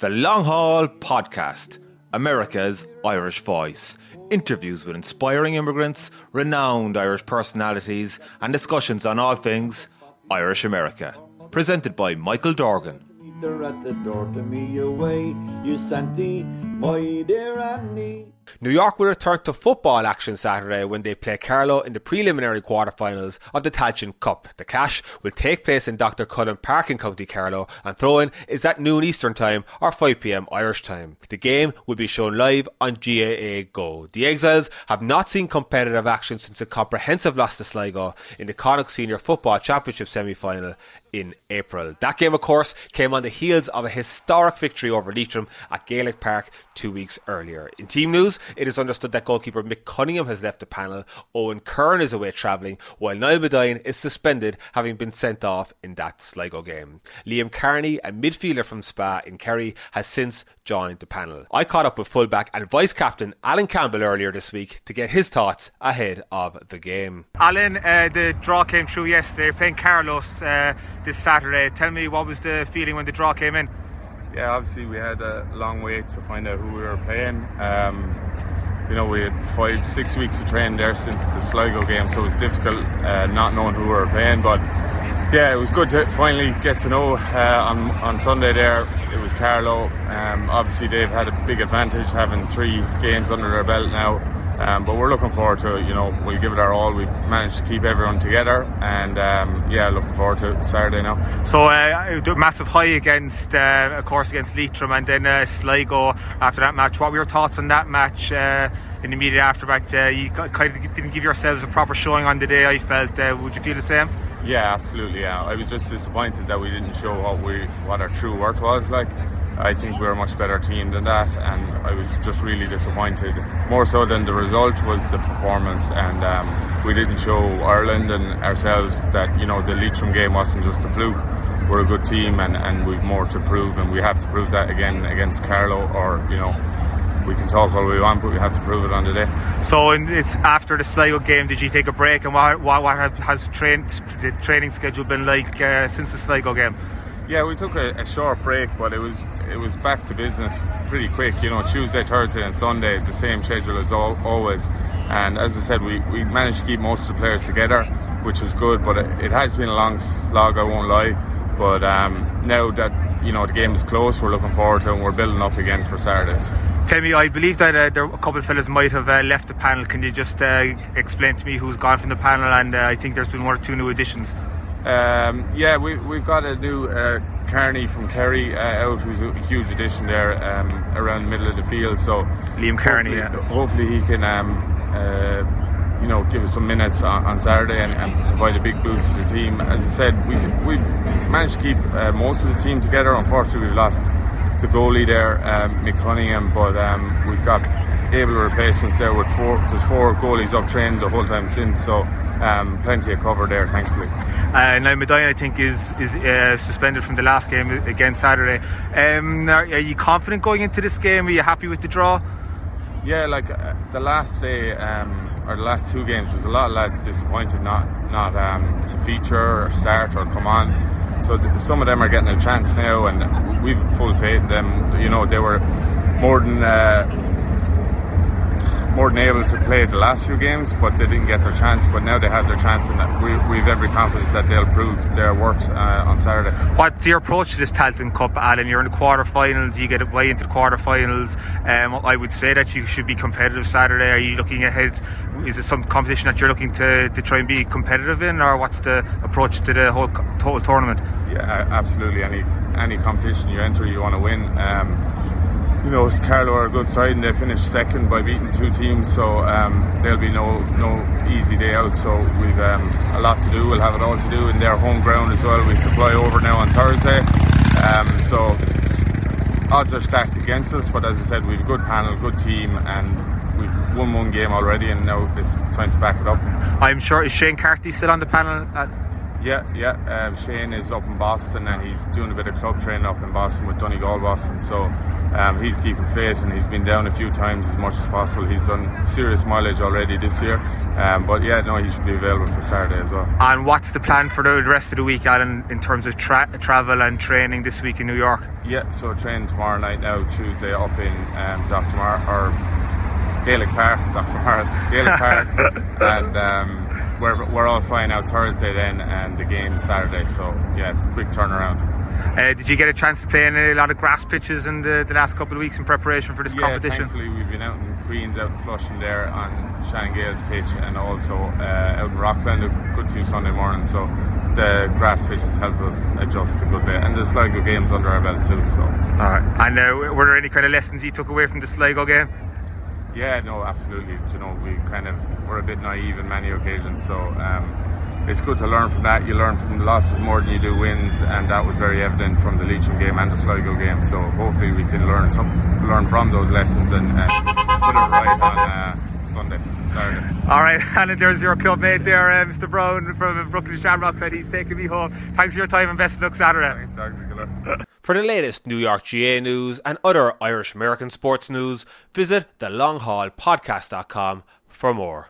The Long Hall Podcast, America's Irish Voice. Interviews with inspiring immigrants, renowned Irish personalities, and discussions on all things Irish America. Presented by Michael Dorgan. at the door to me away, you my dear Annie. New York will return to football action Saturday when they play Carlow in the preliminary quarter-finals of the Tailteann Cup. The clash will take place in Dr. Cullen Park in County Carlow and throw-in is at noon Eastern Time or 5pm Irish Time. The game will be shown live on GAA Go. The Exiles have not seen competitive action since a comprehensive loss to Sligo in the Connacht Senior Football Championship semi-final in April. That game, of course, came on the heels of a historic victory over Leitrim at Gaelic Park two weeks earlier. In team news, it is understood that goalkeeper Mick Cunningham has left the panel. Owen Kern is away travelling, while Niall Bedine is suspended, having been sent off in that Sligo game. Liam Carney, a midfielder from Spa in Kerry, has since joined the panel. I caught up with fullback and vice captain Alan Campbell earlier this week to get his thoughts ahead of the game. Alan, uh, the draw came through yesterday. Playing Carlos uh, this Saturday. Tell me what was the feeling when the draw came in? yeah, obviously we had a long wait to find out who we were playing. Um, you know, we had five, six weeks of training there since the Sligo game, so it was difficult uh, not knowing who we were playing. But yeah, it was good to finally get to know uh, on on Sunday. There, it was Carlow. Um, obviously, they've had a big advantage having three games under their belt now. Um, but we're looking forward to. You know, we'll give it our all. We've managed to keep everyone together, and um, yeah, looking forward to Saturday now. So, uh, massive high against, uh, of course, against Leitrim, and then uh, Sligo after that match. What were your thoughts on that match? Uh, in the immediate aftermath, uh, you kind of didn't give yourselves a proper showing on the day. I felt. Uh, would you feel the same? Yeah, absolutely. Yeah, I was just disappointed that we didn't show what we what our true worth was like. I think we're a much better team than that, and I was just really disappointed. More so than the result was the performance, and um, we didn't show Ireland and ourselves that you know the Leitrim game wasn't just a fluke. We're a good team, and, and we've more to prove, and we have to prove that again against Carlow, or you know. We can talk all we want, but we have to prove it on the day. So it's after the Sligo game. Did you take a break, and what what, what has train, the training schedule been like uh, since the Sligo game? Yeah, we took a, a, short break, but it was it was back to business pretty quick. You know, Tuesday, Thursday, and Sunday, the same schedule as all, always. And as I said, we, we managed to keep most of the players together, which was good. But it, it has been a long slog, I won't lie. But um, now that you know the game is close, we're looking forward to it and we're building up again for Saturdays. Tell me, I believe that uh, there, a couple of fellas might have uh, left the panel. Can you just uh, explain to me who's gone from the panel? And uh, I think there's been one or two new additions. Um, yeah, we, we've got a new uh, Carney from Kerry uh, out, who's a huge addition there um, around the middle of the field. So Liam Carney, hopefully, yeah. hopefully he can, um, uh, you know, give us some minutes on, on Saturday and, and, provide a big boost to the team. As I said, we, we've managed to keep uh, most of the team together. Unfortunately, we've lost the goalie there, um, Mick Cunningham, but um, we've got able replacements there with four. There's four goalies up trained the whole time since, so um, plenty of cover there, thankfully. Uh, now Medina, I think, is is uh, suspended from the last game against Saturday. Um, are, are, you confident going into this game? Are you happy with the draw? Yeah, like uh, the last day um, or the last two games, there's a lot of lads disappointed not not um, to feature or start or come on. So th- some of them are getting a chance now, and we've full faith in them. You know, they were more than uh, more than able to play the last few games, but they didn't get their chance. But now they have their chance, and we, have every confidence that they'll prove their worth uh, on Saturday. What's your approach to this Tailteann Cup, Alan? You're in the quarterfinals, you get way into the quarterfinals. Um, I would say that you should be competitive Saturday. Are you looking ahead? Is it some competition that you're looking to, to try and be competitive in, or what's the approach to the whole, whole tournament? Yeah, absolutely. Any any competition you enter, you want to win. Um, you know, Carlow are a good side and they finished second by beating two teams, so um, there'll be no no easy day out. So we've um, a lot to do. We'll have it all to do in their home ground as well. We have to fly over now on Thursday, um, so odds are stacked against us. But as I said, we've a good panel, good team, and we've won one game already, and now it's time to back it up. I'm sure is Shane Carthy still on the panel. At- Yeah, yeah. Um, Shane is up in Boston and he's doing a bit of club training up in Boston with Donegal Boston. So um, he's keeping fit and he's been down a few times as much as possible. He's done serious mileage already this year. Um, but yeah, no, he should be available for Saturday as well. And what's the plan for the rest of the week, Alan, in terms of tra- travel and training this week in New York? Yeah, so training tomorrow night now, Tuesday up in um, Dr. Mar or Gaelic Park, Dr. Morris, Gaelic Park, and. We're, we're all flying out Thursday then, and the game Saturday. So yeah, it's a quick turnaround. Uh, did you get a chance to play in a lot of grass pitches in the, the last couple of weeks in preparation for this yeah, competition? thankfully we've been out in Queens, out in Flushing there on Shannon Gaels pitch, and also uh, out in Rockland a good few Sunday mornings. So the grass pitches helped us adjust a good bit, and the Sligo games under our belt too. So. All right. And uh, were there any kind of lessons you took away from the Sligo game? Yeah, no, absolutely. You know, we kind of were a bit naive in many occasions, so um, it's good to learn from that. You learn from the losses more than you do wins, and that was very evident from the Leitrim game and the Sligo game. So hopefully, we can learn some, learn from those lessons and, and put it right on uh, Sunday. Saturday. All right, and there's your club mate there, uh, Mr. Brown from Brooklyn Shamrock said he's taking me home. Thanks for your time and best of luck Saturday. Thanks, thanks, For the latest New York GAA news and other Irish American sports news, visit thelonghallpodcast.com for more.